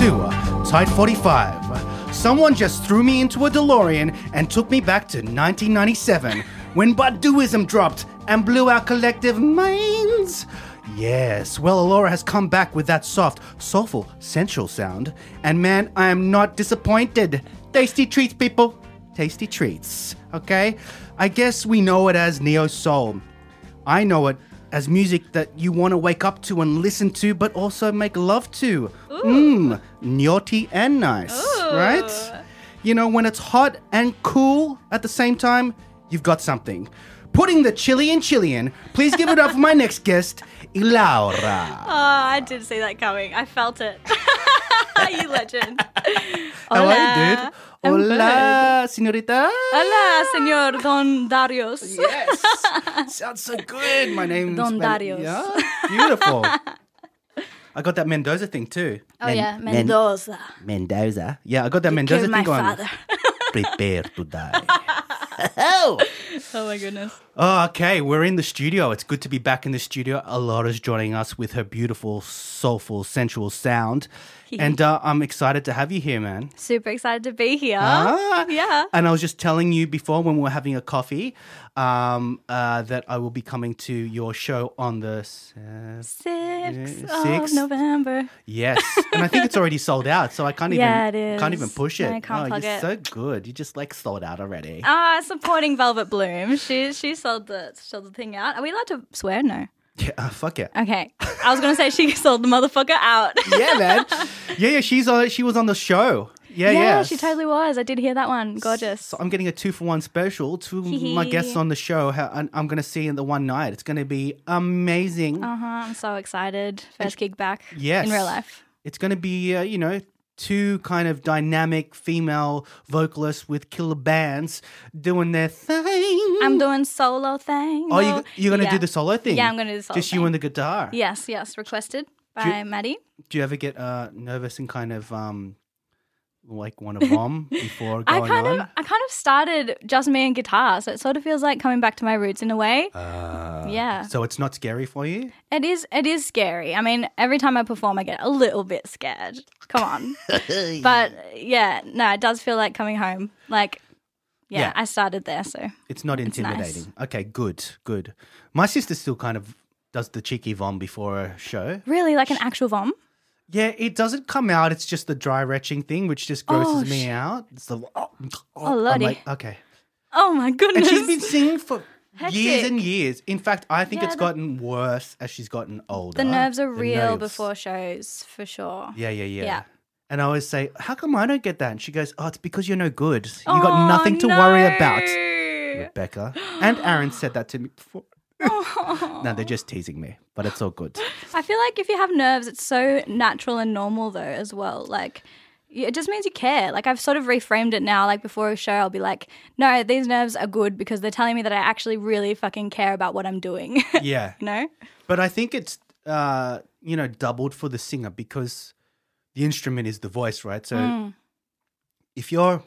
to uh, Type 45. Someone just threw me into a DeLorean and took me back to 1997 when Baduizm dropped and blew our collective minds. Yes, well, Alora has come back with that soft, soulful, sensual sound. And man, I am not disappointed. Tasty treats, people. Tasty treats, okay? I guess we know it as Neo Soul. I know it as music that you want to wake up to and listen to, but also make love to. Mmm, naughty and nice, right? You know, when it's hot and cool at the same time, you've got something. Putting the chili and chili in Chilean, please give it up for my next guest, Ilaura. Oh, I did see that coming. I felt it. you legend. How are you, dude? I'm Hola, señorita. Hola, señor Don Darius. Yes. Sounds so good. My name Don is Darius. Yeah, beautiful. I got that Mendoza thing too. Oh, Men- yeah, Men- Mendoza. Mendoza. Yeah, I got that Mendoza thing going. Prepare to die. oh. oh my goodness. Oh, okay. We're in the studio. It's good to be back in the studio. Alora's joining us with her beautiful, soulful, sensual sound. And uh, I'm excited to have you here, man. Super excited to be here. Ah. Yeah. And I was just telling you before when we were having a coffee um, uh, that I will be coming to your show on the. Uh, Six of six. November. yes. and I think it's already sold out, so I can't even Yeah, it can't even push it. I can't oh, plug you're it. so good. You just like sold out already. Ah, supporting Velvet Bloom. She she sold the sold the thing out. Are we allowed to swear? No. Yeah, uh, fuck it. Okay. I was gonna say she sold the motherfucker out. yeah, man. Yeah, yeah. She's on. She was on the show. Yeah, yeah. yeah, she totally was. I did hear that one. Gorgeous. So I'm getting a two for one special. Two of my guests on the show. I'm I'm going to see in the one night. It's going to be amazing. Uh huh. I'm so excited. First gig back. Yes. In real life. It's going to be, uh, you know, two kind of dynamic female vocalists with killer bands doing their thing. I'm doing solo thing. oh, you, you're going to Yeah. do the solo thing? Yeah, I'm gonna do the solo Just you and the guitar. Yes, yes. Requested by Do you- Maddie. Do you ever get uh, nervous and kind of um, like want to bomb before going I kind on? of I kind of started just me and guitar, so it sort of feels like coming back to my roots in a way. Uh, Yeah. So it's not scary for you? It is it is scary. I mean, every time I perform I get a little bit scared. Come on. but yeah, no, it does feel like coming home. Like yeah, Yeah. I started there, so It's not nice. intimidating. Okay, good, good. My sister still kind of does the cheeky vom before a show. really like an actual vom. Yeah, it doesn't come out. It's just the dry retching thing, which just grosses oh, me out. It's the oh, Oh, oh I'm lordy. like, okay. Oh my goodness. And goodness. she's been singing for years Hectic. and years. In fact, I think Yeah, it's the- gotten worse as she's gotten older. the nerves are The real nerves. before shows, for sure. Yeah, yeah, yeah. Yeah. And I always say, "How come I don't get that?" And she goes, "Oh, it's because you're no good. You Oh, got nothing to worry about." Rebecca and Aaron said that to me before. No, they're just teasing me, but it's all good. I feel like if you have nerves, it's so natural and normal though as well. Like it just means you care. Like I've sort of reframed it now. Like before a show, I'll be like, no, these nerves are good because they're telling me that I actually really fucking care about what I'm doing. Yeah, you know? but I think it's uh, you know doubled for the singer because the instrument is the voice, right? So Mm. if you're,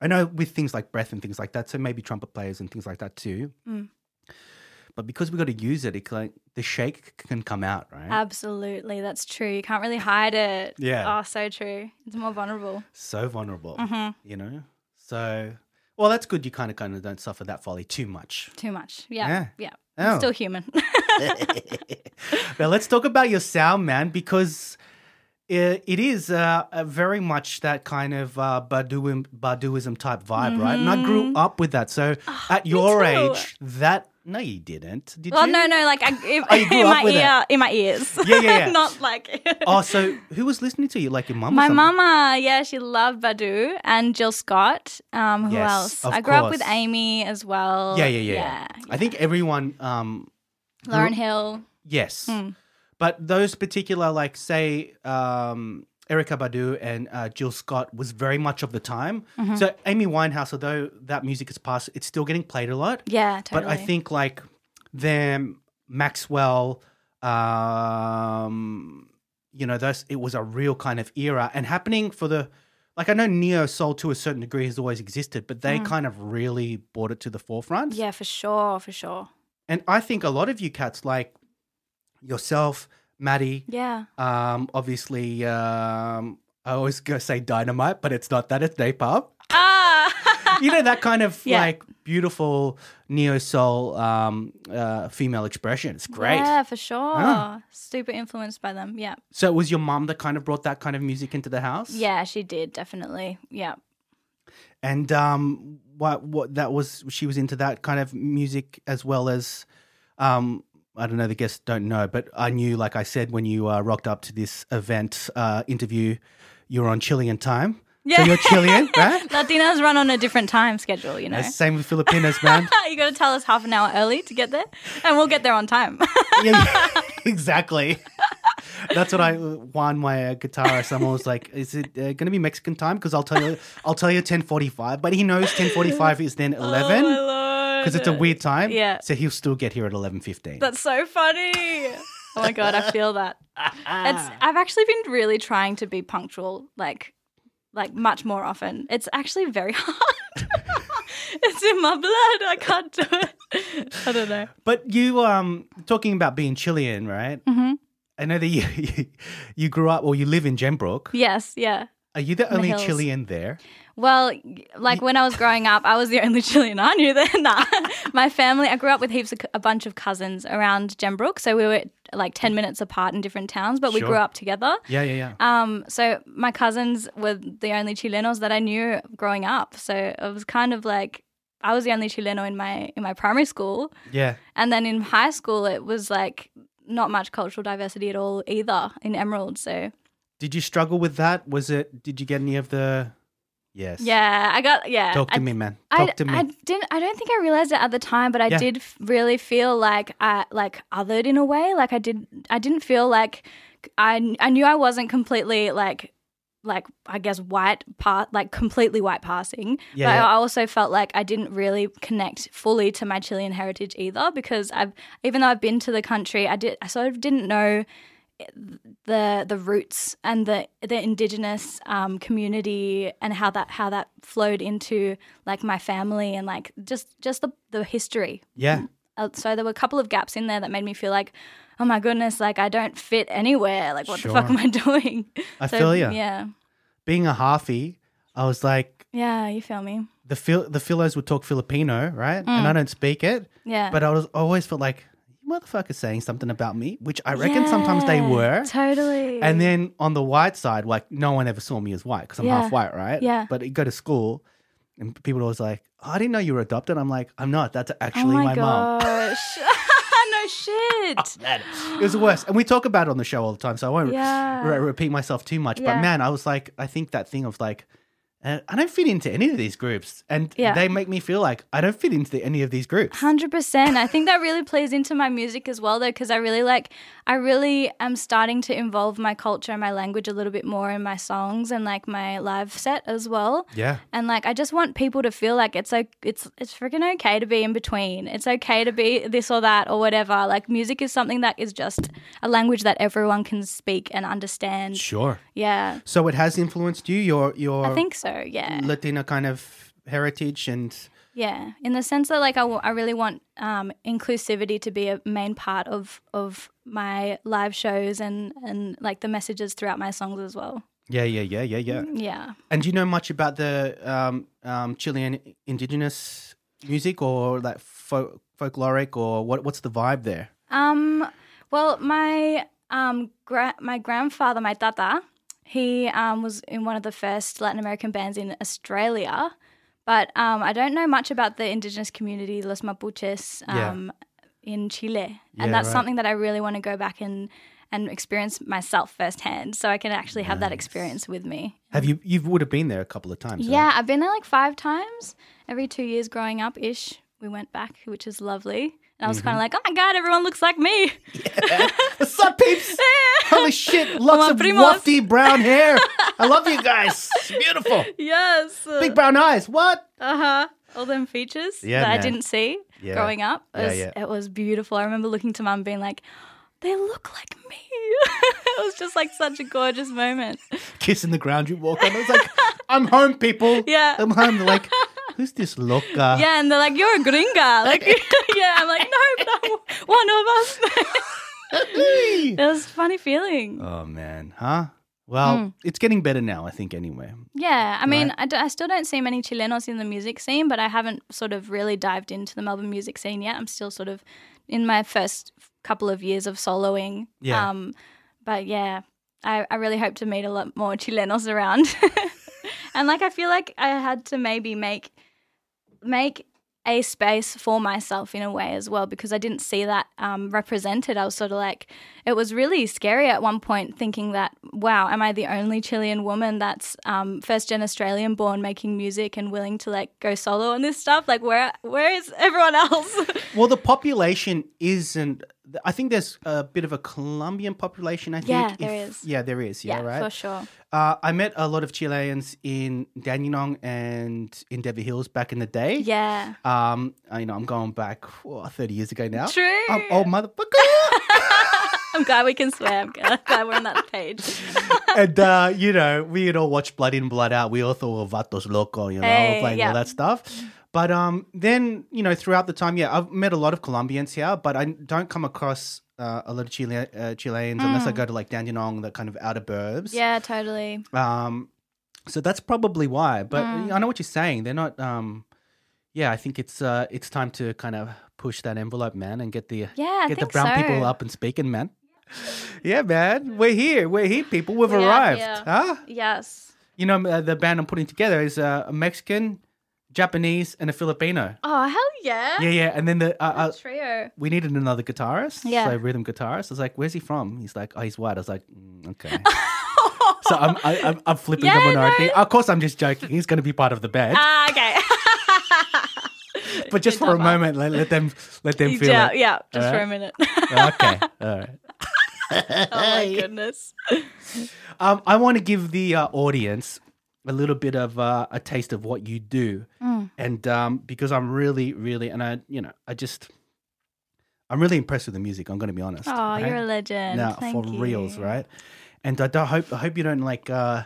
I know with things like breath and things like that, so maybe trumpet players and things like that too. Mm. But because we got to use it, it like the shake can come out, right? Absolutely, that's true. You can't really hide it. Yeah. Oh, so true. It's more vulnerable. so vulnerable, Mhm. you know. So, well, that's good. You kind of kind of don't suffer that folly too much. Too much. Yeah. Yeah. Yeah. Oh. I'm still human. now let's talk about your sound, man, because it, it is uh, very much that kind of uh, Baduizm, Baduizm type vibe, right? And I grew up with that. So at your Mm-hmm. Age, that no, you didn't, did well, you? no, no, like I, in, Oh, in my ear, in my ears. Yeah, yeah, yeah. Not like Oh, so who was listening to you? Like your mum? My mama, yeah, she loved Badu and Jill Scott. Um, who Yes, else? of I grew up with. Amy as well. Yeah, yeah, yeah. I think everyone. Um, Lauryn Hill. yes, Hmm. but those particular, like, say, um, Erykah Badu and uh, Jill Scott was very much of the time. Mm-hmm. So Amy Winehouse, although that music is past, it's still getting played a lot. Yeah, totally. But I think like them, Maxwell, um, you know, those it was a real kind of era and happening for the like I know neo soul to a certain degree has always existed, but they kind of really brought it to the forefront. Mm. yeah, for sure, for sure. And I think a lot of you cats like yourself, Maddie, Yeah. um, obviously um, I always go say dynamite, but it's not that. It's napalm. Ah, You know that kind of Yeah. like beautiful neo soul um, uh, female expression. It's great. Yeah, for sure. Ah. Super influenced by them. Yeah. So it was your mom that kind of brought that kind of music into the house? Yeah, she did definitely. Yeah. And um, what what that was? She was into that kind of music as well as, um, I don't know. The guests don't know, but I knew, like I said, when you uh, rocked up to this event uh, interview, you were on Chilean time. Yeah. So you're Chilean, right? Latinos run on a different time schedule, you know. Same with Filipinos, man. you got to tell us half an hour early to get there, and we'll get there on time. yeah, exactly. That's what I won my uh, guitar. Someone was like, "Is it uh, going to be Mexican time?" Because I'll tell you, I'll tell you ten forty five. But he knows ten forty five is then eleven Oh, my lord. Because it's a weird time. Yeah. So he'll still get here at eleven fifteen. That's so funny. Oh my god, I feel that. It's I've actually been really trying to be punctual, like like much more often. It's actually very hard. it's in my blood. I can't do it. I don't know. But you, um, talking about being Chilean, right? Mm-hmm. I know that you, you you grew up or you live in Gembrook. Yes, yeah. Are you the only. Chilean there? Well, like when I was growing up, I was the only Chilean I knew then. Nah. My family, I grew up with heaps of, a bunch of cousins around Gembrook. So we were like 10 minutes apart in different towns, but we Sure. grew up together. Yeah, yeah, yeah. Um, so my cousins were the only Chilenos that I knew growing up. So it was kind of like I was the only Chileno in my in my primary school, yeah. and then in high school it was like not much cultural diversity at all either in Emerald. So Did you struggle with that? Was it? Did you get any of the? Yes. yeah, I got yeah. Talk to I, me, man. I, Talk to me. I didn't. I don't think I realized it at the time, but I Yeah. did really feel like I like othered in a way. Like I did. I didn't feel like I. I knew I wasn't completely like like I guess white part like completely white passing. Yeah, but yeah. I also felt like I didn't really connect fully to my Chilean heritage either because I've even though I've been to the country, I did I sort of didn't know the the roots and the the indigenous um, community and how that how that flowed into like my family and like just just the the history. yeah. Uh, so there were a couple of gaps in there that made me feel like, oh my goodness, like I don't fit anywhere. Like what the fuck am I doing? I So, feel you. Yeah, Being a halfie, I was like, yeah, you feel me? the Phil- the Philos would talk Filipino, right? Mm. And I don't speak it, Yeah, but I was I always felt like you motherfuckers saying something about me, which I reckon sometimes they were. totally. And then on the white side, like no one ever saw me as white because I'm Yeah. half white, right? Yeah. But you go to school, and people are always like, oh, "I didn't know you were adopted." I'm like, "I'm not. That's oh actually my, my, mom." no shit. Oh, man, it was the worst, and we talk about it on the show all the time, so I won't Yeah. re- repeat myself too much. But man, I was like, I think that thing of like, uh, I don't fit into any of these groups, and Yeah. they make me feel like I don't fit into any of these groups. Hundred percent. I think that really plays into my music as well, though, because I really like. I really am starting to involve my culture and my language a little bit more in my songs and like my live set as well. Yeah, And like, I just want people to feel like it's like it's it's freaking okay to be in between. It's okay to be this or that or whatever. Like, music is something that is just a language that everyone can speak and understand. sure. Yeah, So it has influenced you, your your I think so. Yeah. Latina kind of heritage, and Yeah, in the sense that like I, w- I really want um, inclusivity to be a main part of of my live shows and and like the messages throughout my songs as well. yeah, yeah, yeah, yeah, yeah. Yeah. And do you know much about the um, um, Chilean indigenous music or like folk, folkloric or what? What's the vibe there? Um. Well, my um gra- my grandfather, my tata, he um was in one of the first Latin American bands in Australia, but um I don't know much about the indigenous community, Los Mapuches, Yeah. um, in Chile, Yeah, and that's right. something that I really want to go back and and experience myself firsthand, so I can actually have that experience with me. Have you you would have been there a couple of times? right? Yeah, I've been there like five times. Every two years growing up ish, we went back, which is lovely. And I was Mm-hmm. kind of like, oh my god, everyone looks like me. What's up, peeps? Holy shit! Lots of wafty brown hair. I love you guys. It's beautiful. yes. Big brown eyes. What? Uh huh. All them features Yeah, that man. I didn't see Yeah. growing up. It Yeah, was, yeah. it was beautiful. I remember looking to mum being like, they look like me. it was just like such a gorgeous moment. Kissing the ground you walk on. I was like, I'm home, people. Yeah. I'm home. They're like, who's this loca? Yeah, and they're like, you're a gringa. Like, yeah, I'm like, no, I'm one of us. it was a funny feeling. Oh man, huh? Well, it's getting better now, I think. Anyway. Yeah, I mean, Right. I, d- I still don't see many Chilenos in the music scene, but I haven't sort of really dived into the Melbourne music scene yet. I'm still sort of in my first couple of years of soloing. Yeah. Um, but yeah, I, I really hope to meet a lot more Chilenos around. and like, I feel like I had to maybe make make a space for myself in a way as well because I didn't see that um, represented. I was sort of like, it was really scary at one point thinking that, wow, am I the only Chilean woman that's um, first gen Australian born making music and willing to like go solo on this stuff? Like, where where is everyone else? Well, the population isn't. I think there's a bit of a Colombian population. I think. Yeah, there is. Yeah, there is. Yeah, yeah, right. for sure. Uh, I met a lot of Chileans in Dandenong and in Devi Hills back in the day. Yeah. Um, I- you know, I'm going back oh, 30 years ago now. True. I'm old motherfucker. I'm glad we can swear. I'm glad we're on that page. and uh, you know, we had all watched Blood In, Blood Out. We all thought of Vatos Loco, you know, Hey, playing yeah. all that stuff. But um, then you know, throughout the time, yeah, I've met a lot of Colombians here, but I don't come across uh, a lot of Chile- uh, Chileans unless I go to like Dandenong, the kind of outer burbs. Mm. Yeah, totally. Um, so that's probably why. But Mm. I know what you're saying. They're not. Um, yeah, I think it's uh, it's time to kind of push that envelope, man, and get the Yeah, get the brown so. people up and speaking, man. Yeah, man, we're here. We're here, people. We've We arrived, huh? Yes. You know, uh, the band I'm putting together is uh, a Mexican, Japanese, and a Filipino. Oh hell yeah. Yeah, yeah, and then the uh, uh, Trio. we needed another guitarist, Yeah. so rhythm guitarist. I was like, "Where's he from?" He's like, "Oh, he's white." I was like, mm, "Okay." so I'm I, I'm, I'm flipping Yeah, the minority. no. Of course, I'm just joking. He's going to be part of the band, Ah, okay. but just for a moment, let, let them let them feel yeah, it. yeah, just for a minute. Okay, all right. oh my goodness. Um, I want to give the uh, audience a little bit of uh, a taste of what you do, Mm. and um, because I'm really, really, and I, you know, I just, I'm really impressed with the music. I'm going to be honest. Oh, right? you're a legend. now Thank for you. reals, right? And I don't hope I hope you don't like uh,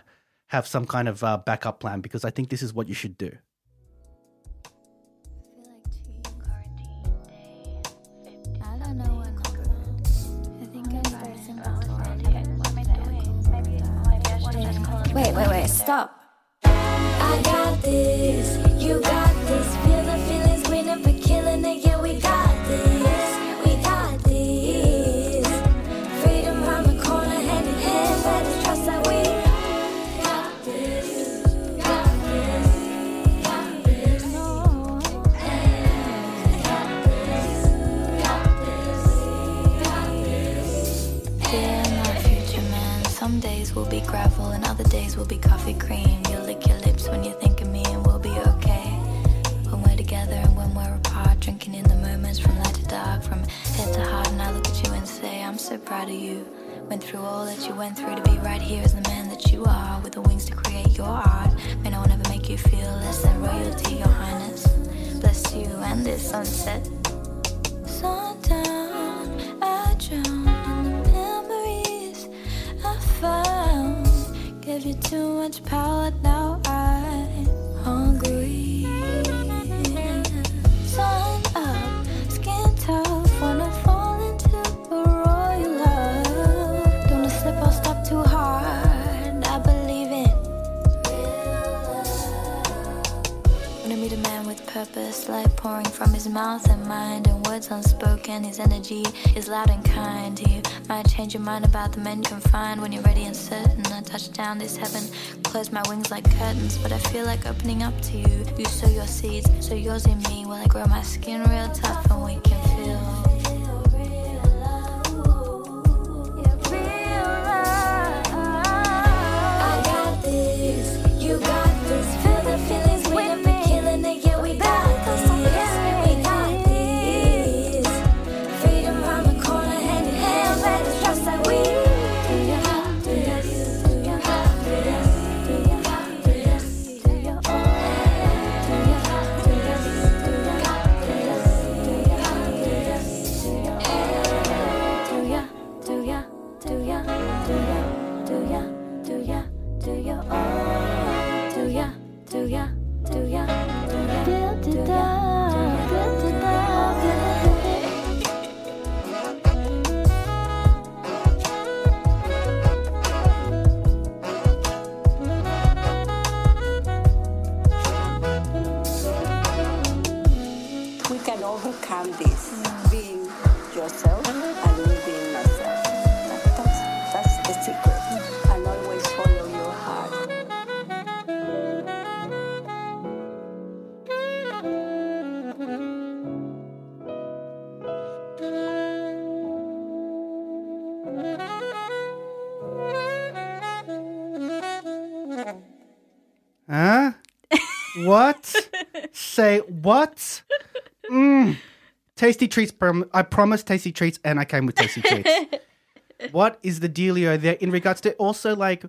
have some kind of uh, backup plan because I think this is what you should do. I don't know what I'm I think I'm stressing out. Wait, wait, wait, stop. Will be gravel and other days will be coffee cream. You'll lick your lips when you head to heart, and I look at you and say, I'm so proud of you. Went through all that you went through to be right here as the man that you are, with the wings to create your art. May no one ever make you feel less than royalty, your highness. Bless you and this sunset. Sundown, I drown in the memories I found. Gave you too much power, purpose, light pouring from his mouth and mind, and words unspoken, his energy is loud and kind. He might change your mind about the men you can find when you're ready and certain. I touch down this heaven, close my wings like curtains, but I feel like opening up to you. You sow your seeds, sow yours in me, while I grow my skin real tough and we can feel. Huh? what? Say what? Mm. Tasty treats. Prom- I promised tasty treats, and I came with tasty treats. what is the dealio there in regards to also like?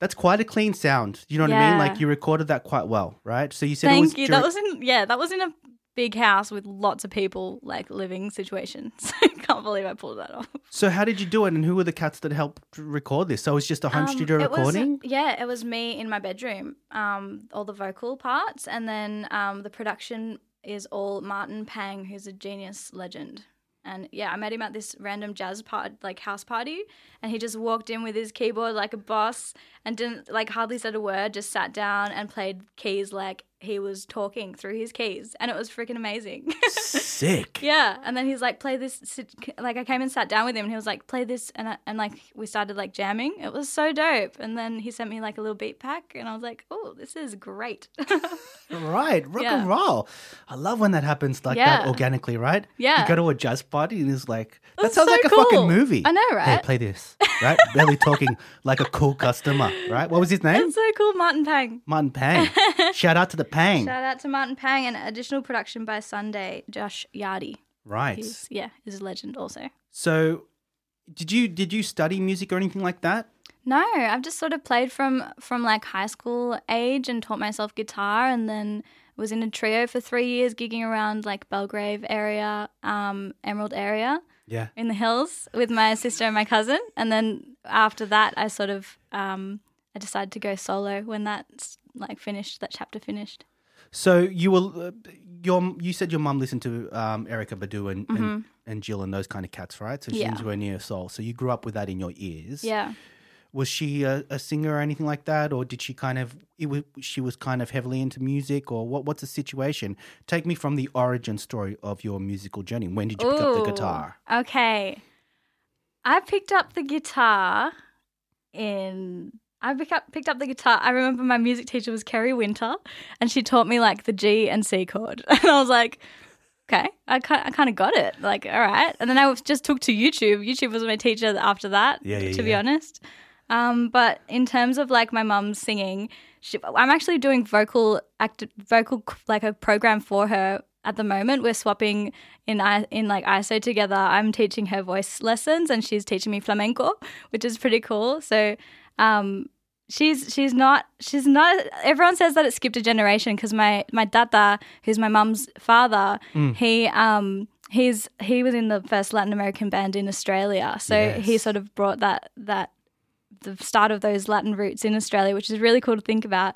That's quite a clean sound. You know what I mean? Like you recorded that quite well, right? So you said it Thank was you. That was in yeah, that was in a big house with lots of people like living situation. So I can't believe I pulled that off. So how did you do it, and who were the cats that helped record this? So it was just a home Um, studio it was- recording. yeah, it was me in my bedroom, um, all the vocal parts, and then um, the production is all Martin Pang, who's a genius legend. And yeah, I met him at this random jazz part, like house party, and he just walked in with his keyboard like a boss, and didn't like hardly said a word, just sat down and played keys like he was talking through his keys, and it was freaking amazing. Sick. Yeah, and then he's like, "Play this." sit- Like I came and sat down with him, and he was like, "Play this," and I, and like we started like jamming. It was so dope. And then he sent me like a little beat pack, and I was like, "Oh, this is great." Right, rock Yeah. and roll. I love when that happens like Yeah. that organically, right? Yeah. You go to a jazz party and it's like that sounds so like a fucking movie. I know, Hey, right? play this, right? Barely talking like a cool customer, right? What was his name? It's so cool, Martin Pang. Martin Pang. Shout out to the Pang. Shout out to Martin Pang and additional production by Sunday Josh Yardy. right. He's yeah, he's a legend also. So, did you did you study music or anything like that? No, I've just sort of played from from like high school age and taught myself guitar, and then was in a trio for three years, gigging around like Belgrave area, um, Emerald area Yeah. in the hills with my sister and my cousin, and then after that, I sort of um, I decided to go solo when that like finished, that chapter finished. So you were uh, your you said your mum listened to um, Erykah Badu and, Mm-hmm. and and Jill and those kind of cats, right? So she's Yeah. her neo soul. So you grew up with that in your ears. Yeah. Was she a, a singer or anything like that, or did she kind of it was, she was kind of heavily into music, or what? What's the situation? Take me from the origin story of your musical journey. When did you pick up the guitar? Okay. I picked up the guitar in. I pick up, picked up the guitar. I remember my music teacher was Kerry Winter, and she taught me like the G and C chord, and I was like, okay, I kind, I kind of got it. Like, all right. And then I just took to YouTube. YouTube was my teacher after that. Yeah, yeah, to be yeah. honest. Um, but in terms of like my mum's singing, she, I'm actually doing vocal act, vocal like a program for her at the moment. We're swapping in I- in like ISO together. I'm teaching her voice lessons, and she's teaching me flamenco, which is pretty cool. So, um, she's she's not she's not. Everyone says that it skipped a generation because my my dada, who's my mum's father, he um. He's he was in the first Latin American band in Australia, so he sort of brought that that the start of those Latin roots in Australia, which is really cool to think about.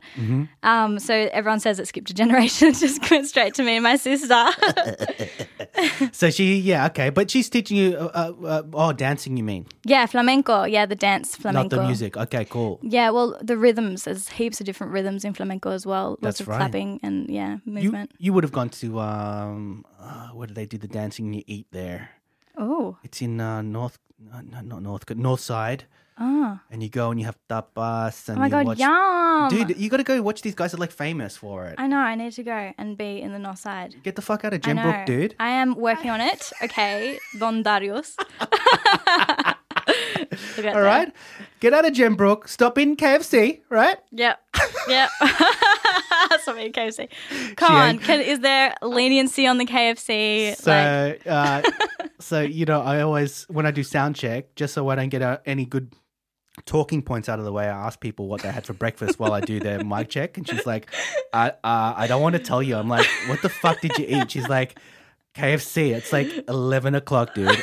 Um, so everyone says it skipped a generation. It just went straight to me and my sister. So she, yeah, okay, but she's teaching you. Uh, uh, uh, oh, dancing, you mean? yeah, flamenco. Yeah, the dance flamenco. Not the music. Okay, cool. Yeah, well, the rhythms. There's heaps of different rhythms in flamenco as well. Lots That's of right. clapping and yeah, movement. you would have gone to um, uh, where do they do the dancing? and You eat there. Oh, It's in uh, North, no, no, not North, North Side. Ah, And you go and you have tapas and oh my you god, watch. yum! Dude, you got to go watch these guys are like famous for it. I know. I need to go and be in the north side. Get the fuck out of. Gembrook, dude. I am working on it. Okay, Don Darius. All right, get out of Gembrook. Stop in KFC, right? Yep. Yep. Stop in KFC. Come on. Can, is there leniency on the KFC? So, like, uh, so you know, I always when I do sound check, just so I don't get uh, any good talking points out of the way, I ask people what they had for breakfast while I do their mic check, and she's like, I, uh, "I don't want to tell you." I'm like, "What the fuck did you eat?" She's like, "KFC." It's like eleven o'clock, dude.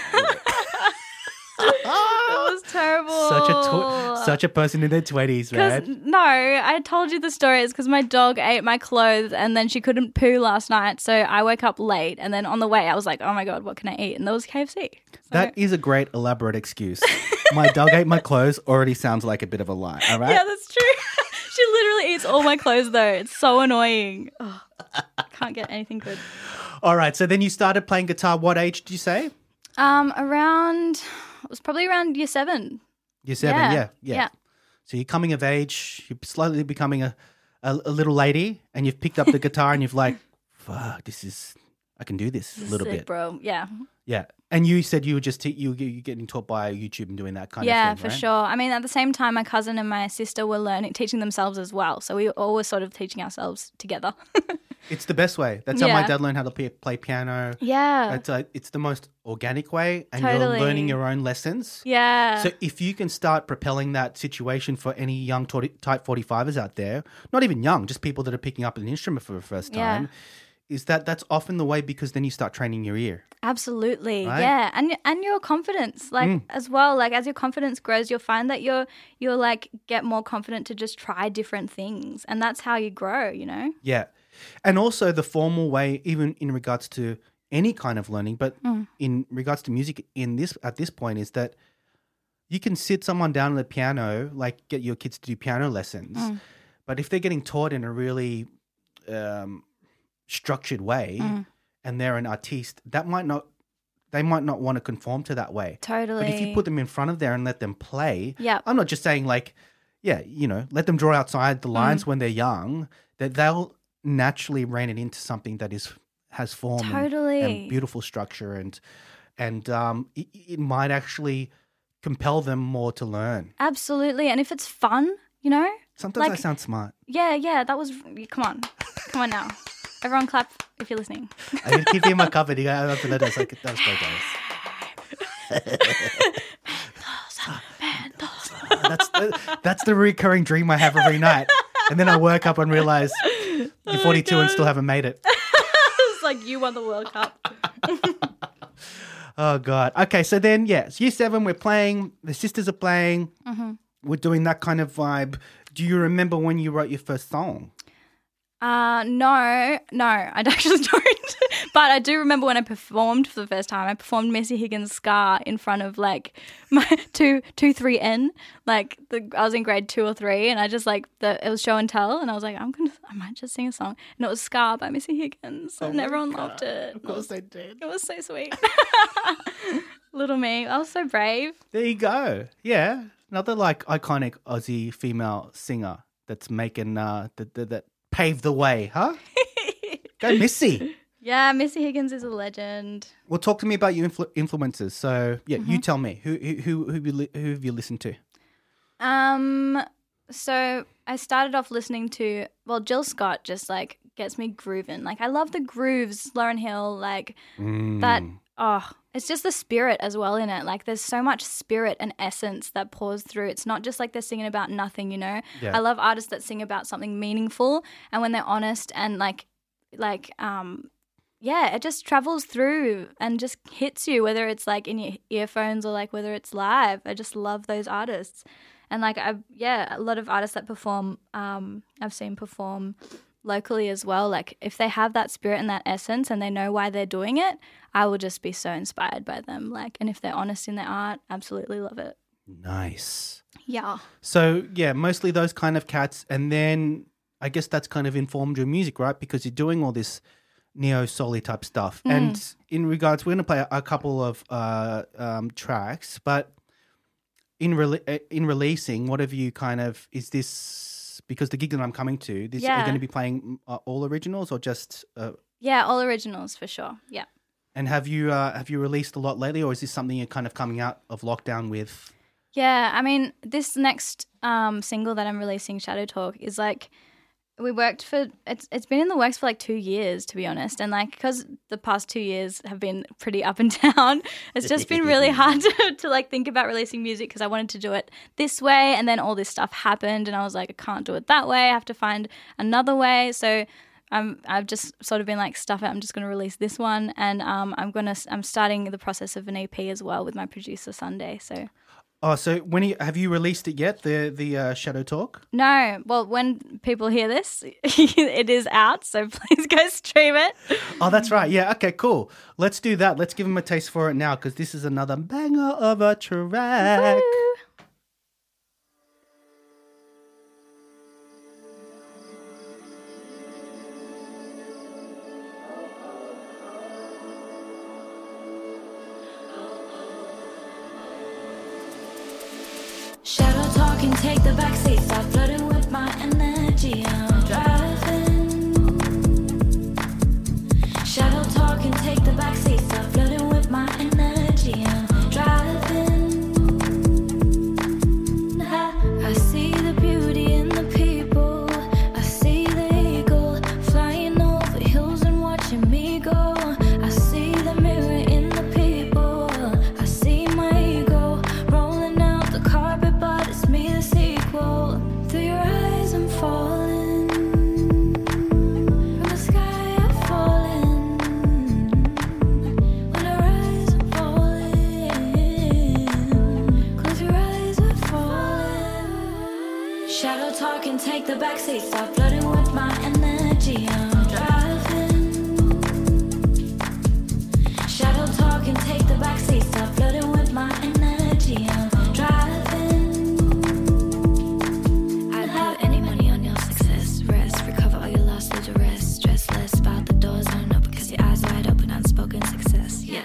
Terrible. Such a tw- such a person in their twenties, man. no, I told you the story. It's because my dog ate my clothes and then she couldn't poo last night, so I woke up late. And then on the way, I was like, "Oh my god, what can I eat?" And there was KFC. So, That is a great elaborate excuse. my dog ate my clothes already sounds like a bit of a lie. All right. yeah, that's true. she literally eats all my clothes though. It's so annoying. Ugh. Can't get anything good. All right. So then you started playing guitar. What age did you say? Um, around was probably around year seven. Year seven. Yeah, Yeah. Yeah. yeah. So you're coming of age. You're slowly becoming a, a, a little lady, and you've picked up the guitar, and you've like, fuck, this is. I can do this a little Sick, bit. bro. Yeah, Yeah. And you said you were just te- you were getting taught by YouTube and doing that kind yeah, of thing. Yeah, for right? sure. I mean, at the same time, my cousin and my sister were learning, teaching themselves as well. So we were always sort of teaching ourselves together. It's the best way. That's how my Yeah. dad learned how to play, play piano. yeah, It's, uh, it's the most organic way, and Totally. you're learning your own lessons. yeah, So if you can start propelling that situation for any young type 45ers out there, not even young, just people that are picking up an instrument for the first Yeah. time, is that that's often the way because then you start training your ear. Absolutely, Right? Mm. yeah, and and your confidence, like as well, like as your confidence grows, you'll find that you're you're like get more confident to just try different things, and that's how you grow. You know, Yeah. And also the formal way, even in regards to any kind of learning, but Mm. in regards to music in this at this point is that you can sit someone down at the piano, like get your kids to do piano lessons. Mm. But if they're getting taught in a really um, structured way Mm. and they're an artiste, that might not they might not want to conform to that way. totally. But if you put them in front of there and let them play, Yeah. I'm not just saying like, yeah, you know, let them draw outside the lines Mm. when they're young, that they'll naturally ran it into something that is has form and- and, beautiful structure and and um, it, it might actually compel them more to learn. Absolutely, and if it's fun, you know, Sometimes I Like- sound smart. yeah, yeah, that was. Come on, come on now, everyone, clap if you're listening. I can keep you in my cupboard. You got to let us. Like, that was great, guys. that's the, that's the recurring dream I have every night, and then I work up and realize you're 42 and still haven't made it. it's like you won the World Cup. Oh god. Okay, so then yes, year seven, we're playing. The sisters are playing. Mm-hmm. We're doing that kind of vibe. Do you remember when you wrote your first song? Uh, no, no, I actually don't. but I do remember when I performed for the first time. I performed Missy Higgins' Scar in front of like my two, two, three N. Like the, I was in grade two or three, and I just like the it was show and tell, and I was like, I'm gonna, I might just sing a song, and it was Scar by Missy Higgins, and everyone loved it. Of course they did. It was so sweet. Little me, I was so brave. There you go. Yeah, another like iconic Aussie female singer that's making uh that, that paved the way, huh? go Missy. Yeah, Missy Higgins is a legend. Well, talk to me about your influ- influences. So yeah, Mm-hmm. you tell me who who who who have you, li- who have you listened to? Um, so I started off listening to well, Jill Scott just like gets me grooving. Like I love the grooves, Lauryn Hill, like that. Mm. Oh, it's just the spirit as well in it. Like there's so much spirit and essence that pours through. It's not just like they're singing about nothing, you know. Yeah. I love artists that sing about something meaningful and when they're honest and like, like um. Yeah, it just travels through and just hits you, whether it's like in your earphones or like whether it's live. I just love those artists and like I've yeah, a lot of artists that perform um I've seen perform locally as well. Like if they have that spirit and that essence and they know why they're doing it, I will just be so inspired by them. Like and if they're honest in their art, absolutely love it. Nice. Yeah. So yeah, mostly those kind of cats, and then I guess that's kind of informed your music, right? Because you're doing all this neo soul type stuff. Mm. And in regards, we're going to play a, couple of uh, um, tracks, but in rele- uh, in releasing, what have you kind of is this because the gig that I'm coming to? This are Yeah. going to be playing uh, all originals or just? Uh, Yeah, all originals for sure. Yeah. and have you uh, have you released a lot lately, or is this something you're kind of coming out of lockdown with? Yeah, I mean, this next um, single that I'm releasing, Shadow Talk, is like we worked for it's it's been in the works for like two years to be honest, and like because the past two years have been pretty up and down, it's just been really hard to, to like think about releasing music because I wanted to do it this way, and then all this stuff happened, and I was like, I can't do it that way. I have to find another way. So. I'm, I've just sort of been like, stuff it. I'm just going to release this one, and um, I'm gonna. I'm starting the process of an EP as well with my producer Sunday. So Oh, so when you, have you released it yet? The the uh, Shadow Talk. No, well, when people hear this, it is out, so please go stream it. Oh, that's right. Yeah. Okay. Cool. Let's do that. Let's give them a taste for it now because this is another banger of a track. Shadow talking, take the backseat. Stop flooding with my energy. I'm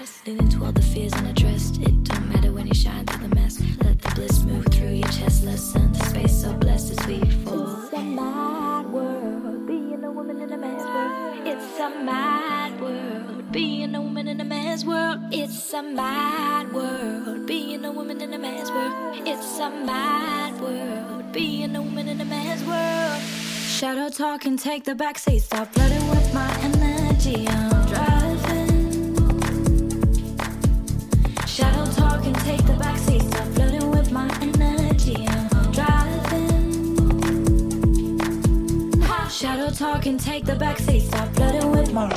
success. Yes, leaning to all the fears unaddressed. It don't matter when you shine through the mess. Let the bliss move through your chest. Listen, the space so blessed as we fall. It's a mad world, being a woman in a man's world. It's a mad world, being a woman in a man's world. It's a mad world, being a woman in a man's world. It's a mad world, being a woman in a man's world. Shadow talking, take the backseat, stop flooding with my energy. I'm driving. Talking, take the backseat, stop flooding with my.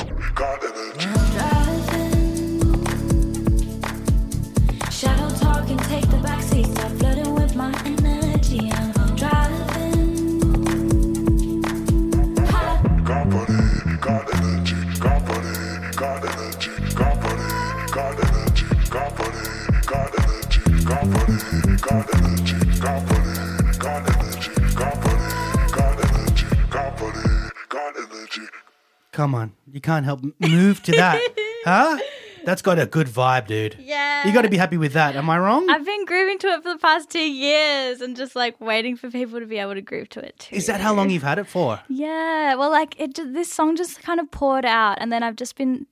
Come on, you can't help move to that, huh? That's got a good vibe, dude. Yeah. You got to be happy with that. Am I wrong? I've been grooving to it for the past two years and just like waiting for people to be able to groove to it too. Is that how long you've had it for? Yeah. Well, like it, this song just kind of poured out, and then I've just been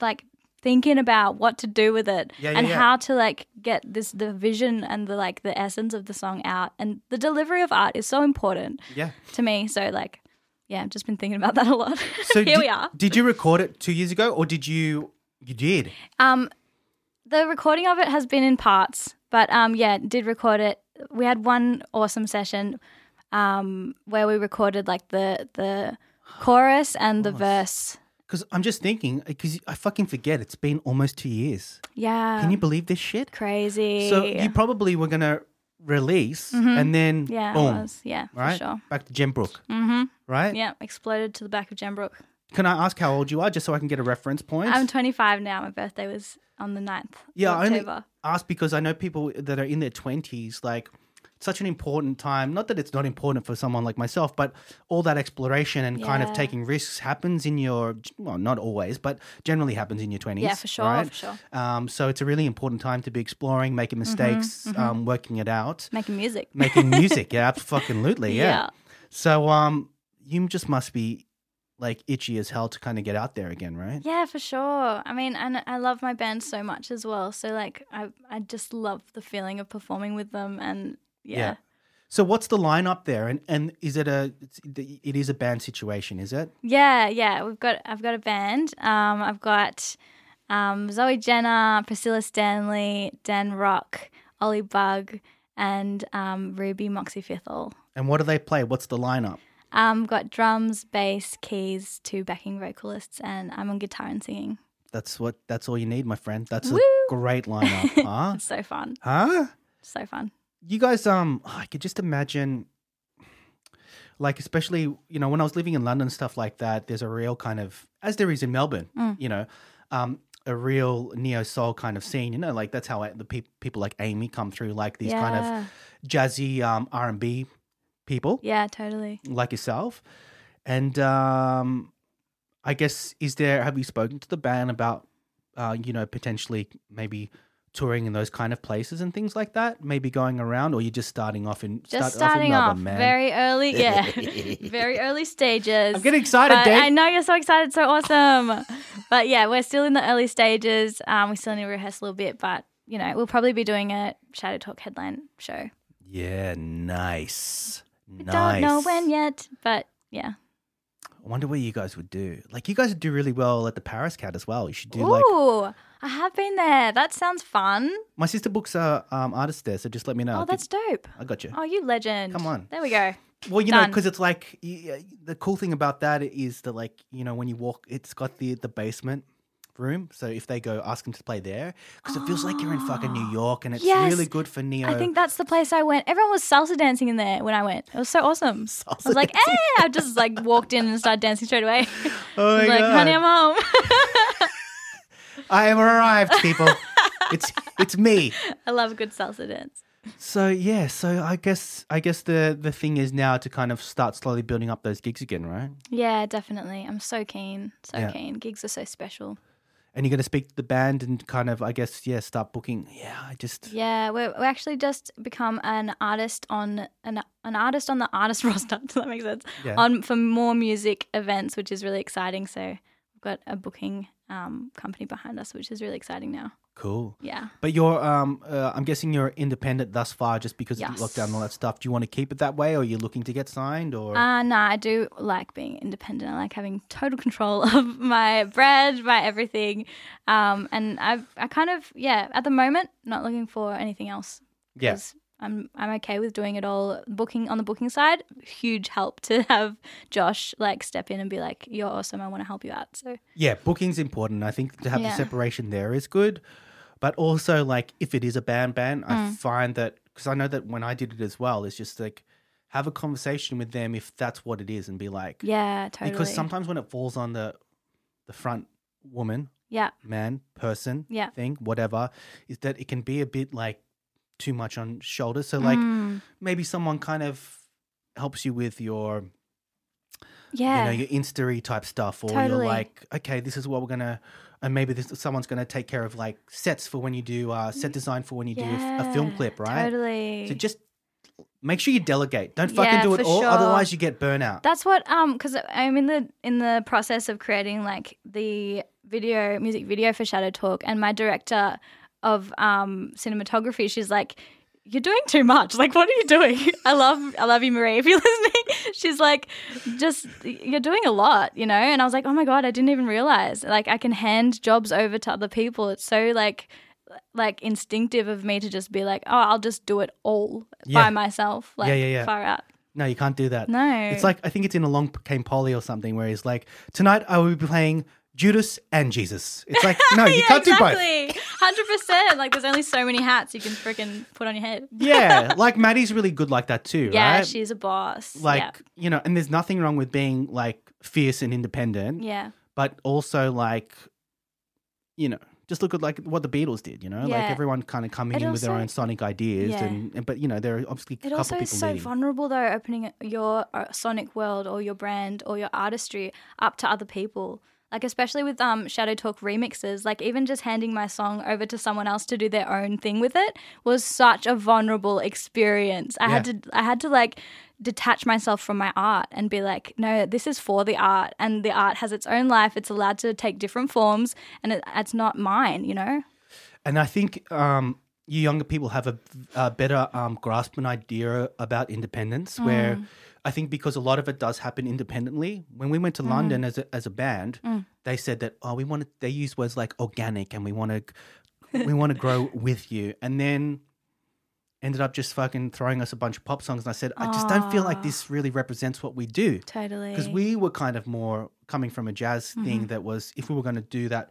like thinking about what to do with it Yeah, yeah, and yeah. how to like get this the vision and the like the essence of the song out. And the delivery of art is so important Yeah. to me. So like, yeah, I've just been thinking about that a lot. So here di- we are. Did you record it two years ago, or did you? You did. Um, the recording of it has been in parts, but um, yeah, did record it. We had one awesome session, um, where we recorded like the the chorus and the verse. Because I'm just thinking, because I fucking forget. It's been almost two years. Yeah, Can you believe this shit? crazy? So you probably were gonna release, and then Mm-hmm. yeah, boom. Yeah, right? sure. Back to Gembrook. Mm-hmm. Right? Yeah, exploded to the back of Gembrook. Can I ask how old you are, just so I can get a reference point? I'm 25 now. My birthday was on the 9th yeah, of I only ask because I know people that are in their twenties, like such an important time. Not that it's not important for someone like myself, but all that exploration and kind of taking risks happens in your well, not always, but generally happens in your twenties. Yeah, for sure, right? for sure. Um, so it's a really important time to be exploring, making Mm-hmm, mistakes, Um, working it out, Making music. making music. yeah, absolutely. Yeah. Yeah. So um, you just must be like itchy as hell to kind of get out there again, right? Yeah, for sure. I mean, and I love my band so much as well. So like, I I just love the feeling of performing with them, and yeah, So what's the lineup there, and and is it a it's, it is a band situation? Is it? yeah, yeah. We've got I've got a band. Um, I've got um Zoe Jenner, Priscilla Stanley, Dan Rock, Ollie Bug, and um Ruby Moxie Fithel. And what do they play? What's the lineup? Um, got drums, bass, keys, two backing vocalists, and I'm on guitar and singing. That's what. That's all you need, my friend. That's Woo! a great lineup, huh? So fun, huh? so fun. You guys, um, I could just imagine, like, especially you know, when I was living in London, stuff like that. There's a real kind of, as there is in Melbourne, you know, um, a real neo soul kind of scene. You know, like that's how I, the peop people like Amy come through, like these kind of jazzy um, R and B people. Yeah, totally. like yourself. And um, I guess is there have you spoken to the band about uh, you know potentially maybe touring in those kind of places and things like that? Maybe going around, or you're just starting off in Just start starting off, in Melbourne, very early, yeah, very early stages. I'm getting excited, Dave. I know you're so excited, so awesome. but yeah, we're still in the early stages. Um, we still need to rehearse a little bit, but you know, we'll probably be doing a Shadow Talk headline show. Yeah, nice. We nice. Don't know when yet, but yeah. I wonder what you guys would do. Like you guys would do really well at the Paris Cat as well. You should do like Ooh, I have been there. That sounds fun. my sister books are um, artists there, so just let me know. Oh, that's dope. I got you. Oh, you legend. Come on. There we go. Well, you know, Done. because it's like y- the cool thing about that is that, like, you know, when you walk, it's got the the basement room. So if they go, ask them to play there because it feels like you're in fucking New York, and it's Yes. really good for neo. I think that's the place I went. Everyone was salsa dancing in there when I went. It was so awesome. I was like, eh! I just like walked in and started dancing straight away. oh I my was like, god, honey, I'm home. I have arrived, people. it's it's me. I love a good salsa dance. So yeah, so I guess I guess the the thing is now to kind of start slowly building up those gigs again, right? Yeah, definitely. I'm so keen. So Yeah. keen. Gigs are so special. And you're going to speak to the band and kind of, I guess, yeah, start booking. Yeah, I just Yeah, we're we actually just become an artist on an an artist on the artist roster. Does that make sense? Yeah. On for more music events, which is really exciting. So we've got a booking um, company behind us, which is really exciting now. cool. Yeah. But you're, um, uh, I'm guessing you're independent thus far, just because Yes. of lockdown and all that stuff. Do you want to keep it that way, or are you looking to get signed, or? Uh, no, I do like being independent. I like having total control of my bread, my everything. Um, and I, I kind of, yeah, at the moment, not looking for anything else. Yeah. I'm, I'm okay with doing it all. Booking on the booking side, huge help to have Josh like step in and be like, "You're awesome. I want to help you out." So yeah, booking's important. I think to have the separation there is good, but also like if it is a band band, Mm. I find that because I know that when I did it as well, it's just like have a conversation with them if that's what it is, and be like, yeah, totally. because sometimes when it falls on the the front woman yeah, man, person, Yeah. thing, whatever, is that it can be a bit like too much on shoulders. So like Mm. maybe someone kind of helps you with your yeah, you know your insta type stuff, or Totally. you're like, okay, this is what we're gonna. And maybe this someone's to take care of like sets for when you do uh, set design for when you do a, a film clip, right? Totally. So just make sure you delegate. Don't fucking Yeah, do it all, sure. otherwise you get burnout. That's what um because I'm in the in the process of creating like the video music video for Shadow Talk and my director of um cinematography she's like you're doing too much like what are you doing I love I love you Marie if you're listening she's like just you're doing a lot you know and I was like oh my god I didn't even realize like I can hand jobs over to other people it's so like like instinctive of me to just be like oh I'll just do it all Yeah. by myself like Yeah, yeah, yeah. far out No, you can't do that. No. It's like I think it's in a long came Polly or something where he's like, tonight I will be playing Judas and Jesus. It's like, no, you yeah, can't do it. exactly. Hundred percent. Like there's only so many hats you can freaking put on your head. Yeah, like Maddie's really good like that too, Yeah, right? she's a boss. like yeah. you know, and there's nothing wrong with being like fierce and independent, yeah, but also like, you know, just look at like what the Beatles did. You know, like everyone kind of coming It in with their own sonic ideas, Yeah. and, and but you know, there are obviously a it couple also people is so leading. vulnerable though, opening your uh, sonic world or your brand or your artistry up to other people. Like especially with um Shadow Talk remixes, like even just handing my song over to someone else to do their own thing with it was such a vulnerable experience. I had to I had to like detach myself from my art and be like, no, this is for the art, and the art has its own life. It's allowed to take different forms, and it, it's not mine. You know? And I think um, you younger people have a, a better um, grasp and idea about independence. Where Mm. I think because a lot of it does happen independently. When we went to Mm. London as a, as a band, they said that oh, we want to. They use words like organic, and we want to we want to grow with you, and then ended up just fucking throwing us a bunch of pop songs. And I said, I just don't feel like this really represents what we do Totally. because we were kind of more coming from a jazz Mm-hmm. thing that was if we were going to do that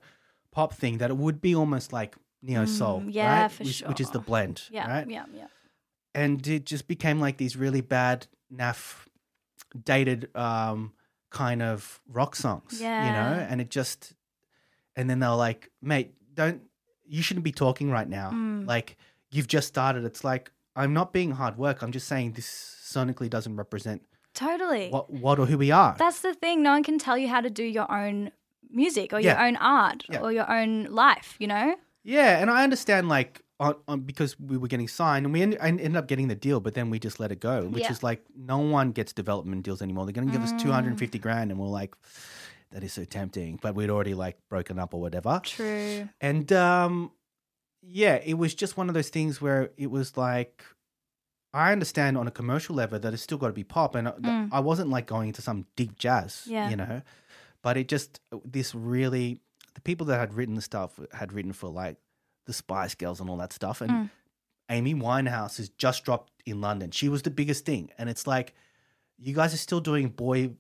pop thing that it would be almost like neo soul Mm, yeah, right for which, which is the blend yeah, right yeah, yeah. and it just became like these really bad naff dated um kind of rock songs you know and it just and then they're like mate don't you shouldn't be talking right now Mm. like you've just started it's like i'm not being hard work i'm just saying this sonically doesn't represent Totally. what what or who we are That's the thing. No one can tell you how to do your own music or Yeah. your own art Yeah. or your own life, you know? Yeah, and I understand like on, on because we were getting signed and we end, ended up getting the deal, but then we just let it go, which Yeah. is like no one gets development deals anymore. They're going to give us two hundred and fifty mm. grand, and we're like, that is so tempting, but we'd already like broken up or whatever. True. And um, yeah, it was just one of those things where it was like. I understand on a commercial level that it's still got to be pop, and uh, I- mm. I wasn't like going into some deep jazz, Yeah. you know. But it just this really the people that had written the stuff had written for like the Spice Girls and all that stuff, and mm. Amy Winehouse has just dropped in London. She was the biggest thing, and it's like you guys are still doing boy,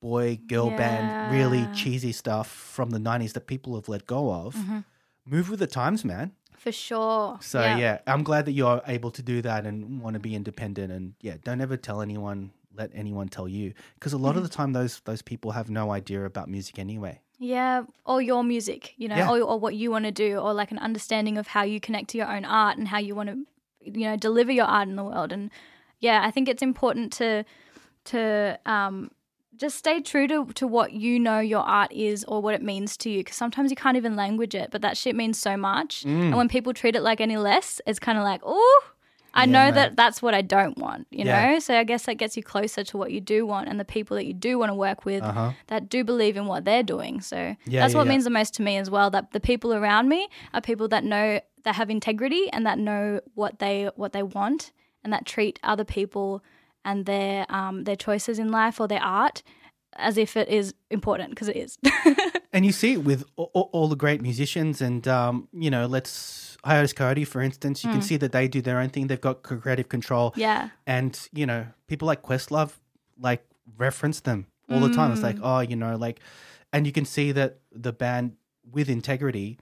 boy, girl band, really cheesy stuff from the '90s that people have let go of. Mm-hmm. Move with the times, man. For sure. So yeah. I'm glad that you're able to do that and want to be independent. And yeah, don't ever tell anyone, let anyone tell you, because a lot of mm-hmm. the time those those people have no idea about music anyway. Yeah, or your music, you know, Yeah. or, or what you want to do, or like an understanding of how you connect to your own art and how you want to, you know, deliver your art in the world. And yeah, I think it's important to to um, just stay true to, to what you know your art is or what it means to you. Because sometimes you can't even language it, but that shit means so much. Mm. And when people treat it like any less, it's kind of like, oh. I know man. that that's what I don't want, you Yeah. know? So I guess that gets you closer to what you do want and the people that you do want to work with that do believe in what they're doing. So Uh-huh. Yeah, that's what means the most to me as well. That the people around me are people that know that have integrity and that know what they what they want and that treat other people and their um, their choices in life or their art as if it is important because it is. And you see it with all, all- all the great musicians, and um, you know, let's Hiatus Kaiyote, for instance. You can see that they do their own thing. They've got creative control. Mm. yeah. and you know people like questlove like reference them all the time it's like Mm. oh you know like and you can see that the band with integrity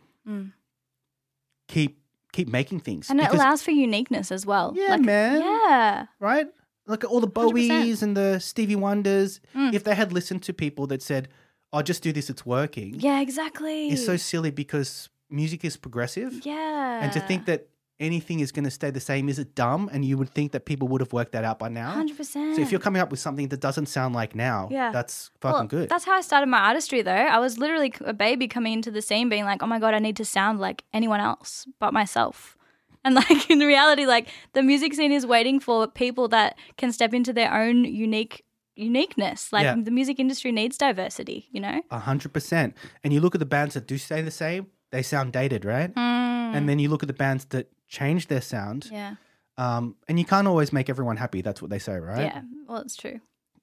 keep keep making things Mm. And it allows for uniqueness as well. Yeah, Like, man. Yeah. right look at all the 100%. bowies and the stevie wonders Mm. if they had listened to people that said I'll oh just do this it's working Yeah, exactly. it's so silly because music is progressive Yeah. and to think that anything is going to stay the same is it dumb and you would think that people would have worked that out by now 100%. So if you're coming up with something that doesn't sound like now, Yeah. that's fucking Well, good. That's how I started my artistry, though. I was literally a baby coming into the scene, being like, "Oh my god, I need to sound like anyone else but myself." And like in reality, like the music scene is waiting for people that can step into their own unique uniqueness. Like Yeah. the music industry needs diversity, you know. A hundred percent. And you look at the bands that do stay the same, they sound dated, right? Mm. And then you look at the bands that change their sound, Yeah, um, and you can't always make everyone happy. That's what they say, right? yeah. Well, it's true.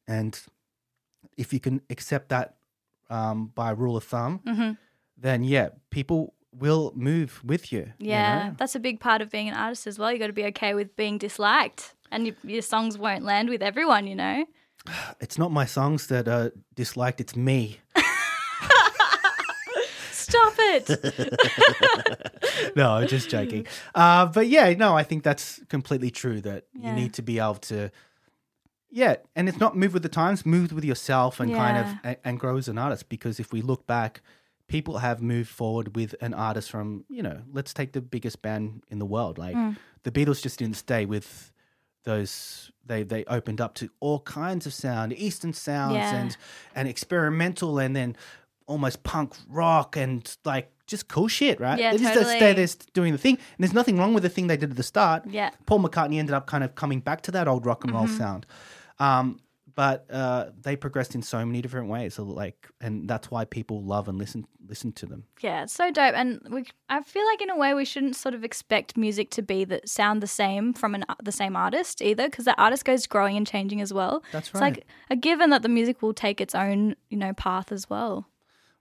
And if you can accept that um, by rule of thumb, hmm then yeah, people will move with you. you Yeah, know? that's a big part of being an artist as well. You got to be okay with being disliked, and you, your songs won't land with everyone. You know. It's not my songs that are disliked, it's me. Stop it. no, I'm just joking. Uh, but yeah, no, I think that's completely true that Yeah. you need to be able to, yeah, and it's not move with the times, move with yourself and kind of and, and grow as an artist. Because if we look back, people have moved forward with an artist from, you know, let's take the biggest band in the world. Like Mm. the Beatles just didn't stay with those they they opened up to all kinds of sound eastern sounds Yeah. and and experimental and then almost punk rock and like just cool shit right Yeah, they just totally. stay there st- doing the thing and there's nothing wrong with the thing they did at the start Yeah. paul mccartney ended up kind of coming back to that old rock and roll Mm-hmm. sound um but uh, they progressed in so many different ways. So like, and that's why people love and listen listen to them. Yeah, it's so dope, and we. I feel like in a way we shouldn't sort of expect music to be that sound the same from an the same artist either, because the artist goes growing and changing as well. That's right. It's like a given that the music will take its own you know path as well.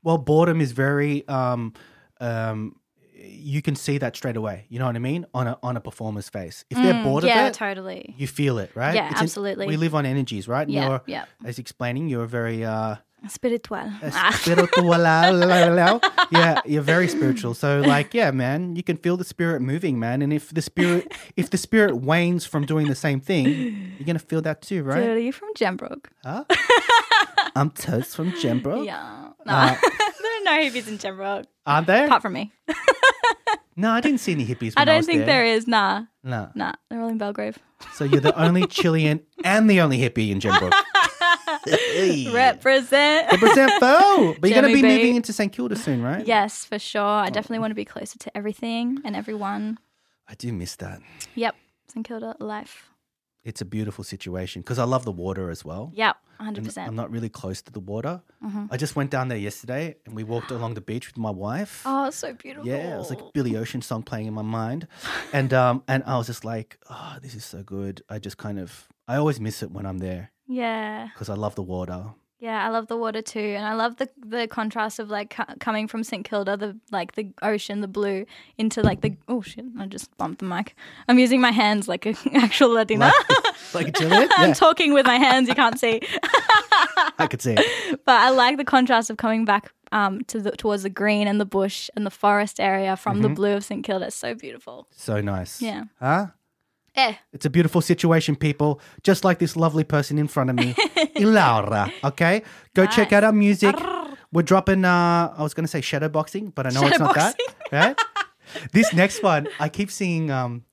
Well, boredom is very um um you can see that straight away. You know what I mean? On a on a performer's face. If they're bored Mm, yeah, of it, totally. you feel it, right? Yeah, It's in- absolutely. we live on energies, right? Yeah, You're, yeah. As explaining, you're very uh Spiritual. Ah. spiritual. yeah, you're very spiritual. So like, yeah, man, you can feel the spirit moving, man. And if the spirit if the spirit wanes from doing the same thing, you're gonna feel that too, Dude, right? are you from Gembrook? I'm Toast from Gembrook. Yeah. No, Uh, there are no hippies in Gembrook Aren't there? apart from me. No, I didn't see any hippies. I when don't was think there is. Nah, No. nah. They're all in Belgrave. So you're the only Chilean and the only hippie in Gembrook. Represent. Represent Fo. But you're going to Jemmy be B. moving into St Kilda soon, right? yes, for sure. Oh. I definitely want to be closer to everything and everyone. I do miss that. Yep. St Kilda life. It's a beautiful situation because I love the water as well. Yep. And 100%. I'm not really close to the water. Mm-hmm. I just went down there yesterday and we walked along the beach with my wife. oh, so beautiful. Yeah, it was like a Billy Ocean song playing in my mind, and um, and I was just like, oh, this is so good. I just kind of, I always miss it when I'm there Yeah. because I love the water. Yeah, I love the water too, and I love the the contrast of like co- coming from St Kilda, the like the ocean, the blue, into like the oh shit! I just bumped the mic. I'm using my hands like an actual Latina. Like Juliet, I'm talking with my hands. You can't see, I could see it. but I like the contrast of coming back um to the towards the green and the bush and the forest area from Mm-hmm. the blue of St Kilda. It's so beautiful. So nice. Yeah. Huh? Eh. It's a beautiful situation, people. Just like this lovely person in front of me, Ilaura. Okay, go check out our music. We're dropping. uh I was going to say shadow boxing, but I know it's not that. Right? this next one, I keep seeing um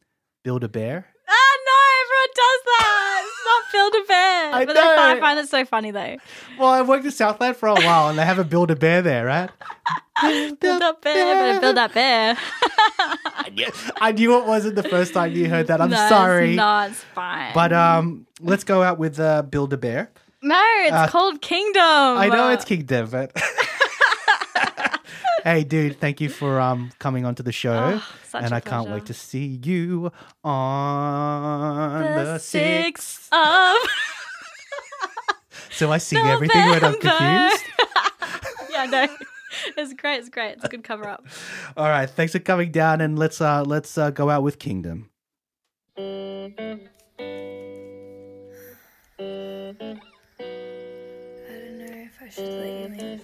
Build a Bear. Ah no! Everyone does that. Build a Bear. I but I, know. I find it so funny though. Well, I worked in Southland for a while, and they have a Build a Bear there, right? Build a bear, but build that bear. I knew it wasn't the first time you heard that. I'm No, it's sorry. not. It's fine. But um, let's go out with uh, Build a Bear. no, it's uh, called Kingdom. I know it's Kingdom, but hey, dude, thank you for um coming onto the show, Oh, such and a I can't wait to see you on the, the sixth. sixth of So I sing everything when I'm confused. yeah, no, it's great. It's great. It's a good cover up. All right, thanks for coming down, and let's uh let's uh, go out with Kingdom. I don't know if I should let you in.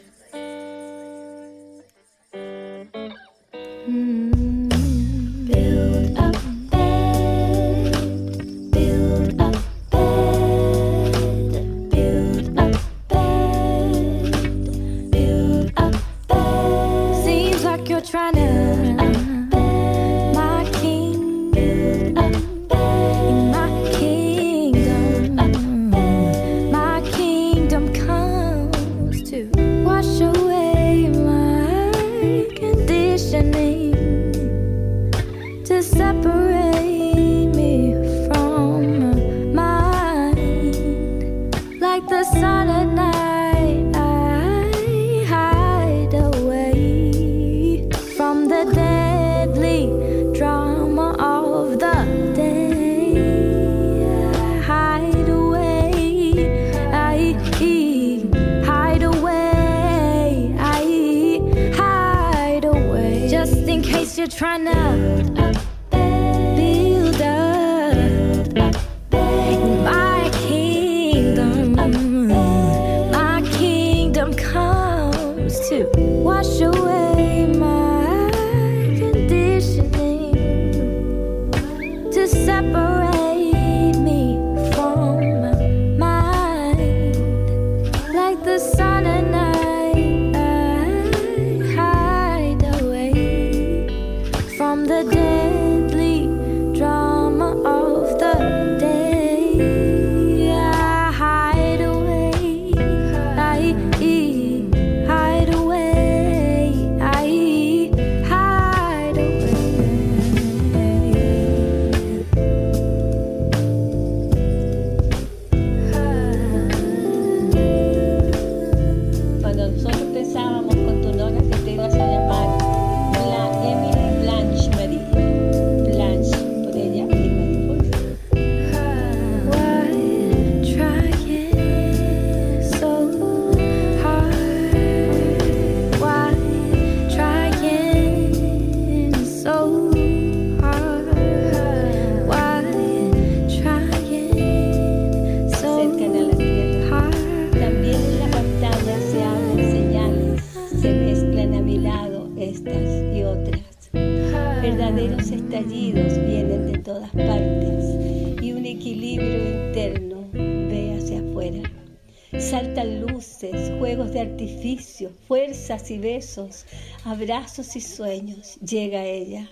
fuegos de artificio, fuerzas y besos, abrazos y sueños, llega ella.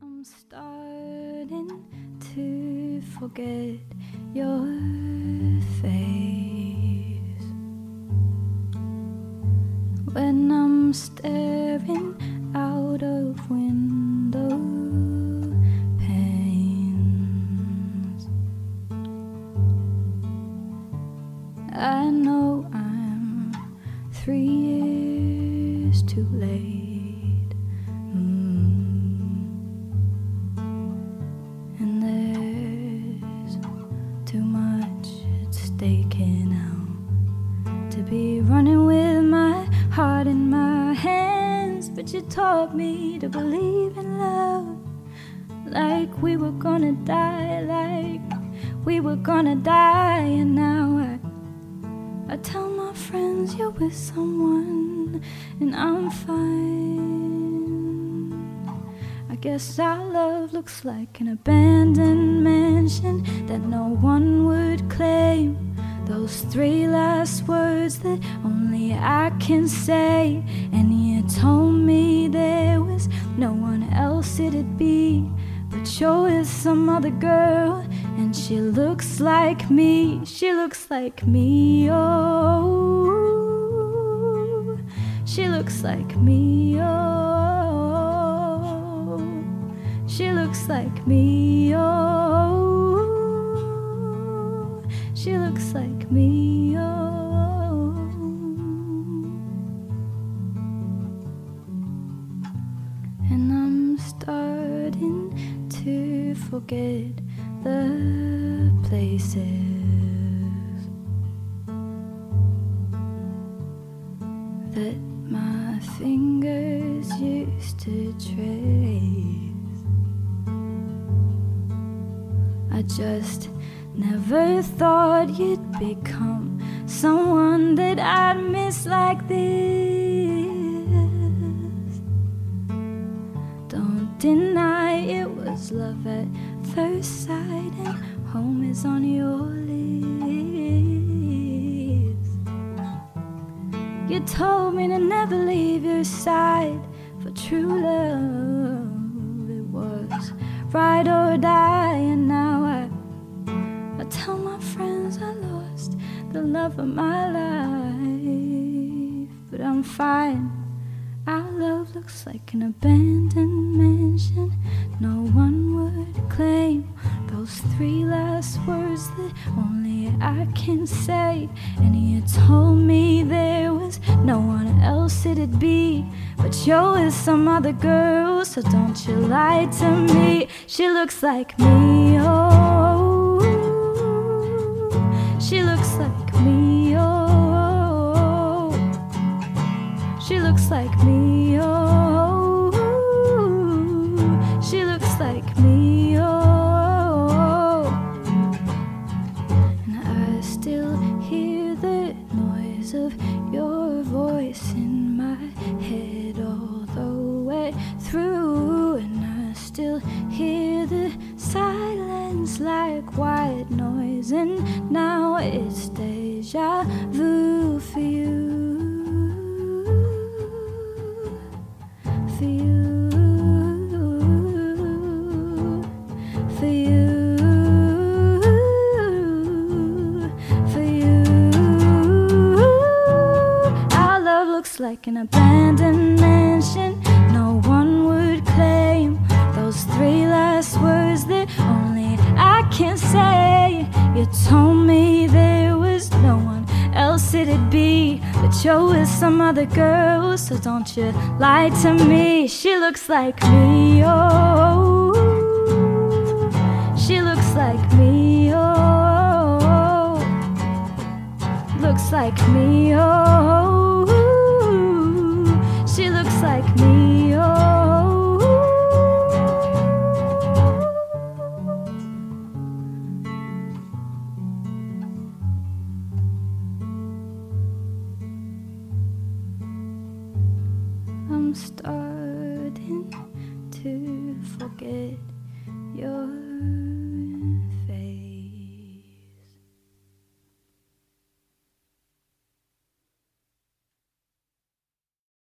I'm starting to forget your face when I'm staring out of window. I know I'm three years too late. Mm. And there's too much at stake here now to be running with my heart in my hands. But you taught me to believe in love like we were gonna die, like we were gonna die. And now tell my friends you're with someone, and I'm fine. I guess our love looks like an abandoned mansion that no one would claim. Those three last words that only I can say. And you told me there was no one else it'd be. But you're with some other girl, and she looks like me. She looks like me, oh. She looks like me, oh. She looks like me, oh. She looks like me, oh. And I'm starting to forget the places that my fingers used to trace. I just never thought you'd become someone that I'd miss like this. Don't deny it was love at first sight, on your lips. You told me to never leave your side for true love. It was ride or die, and now I, I tell my friends I lost the love of my life, but I'm fine. Our love looks like an abandoned mansion. No one those three last words that only I can say. And you told me there was no one else it'd be. But you're with some other girl, so don't you lie to me. She looks like me, oh. So lie to me. She looks like me,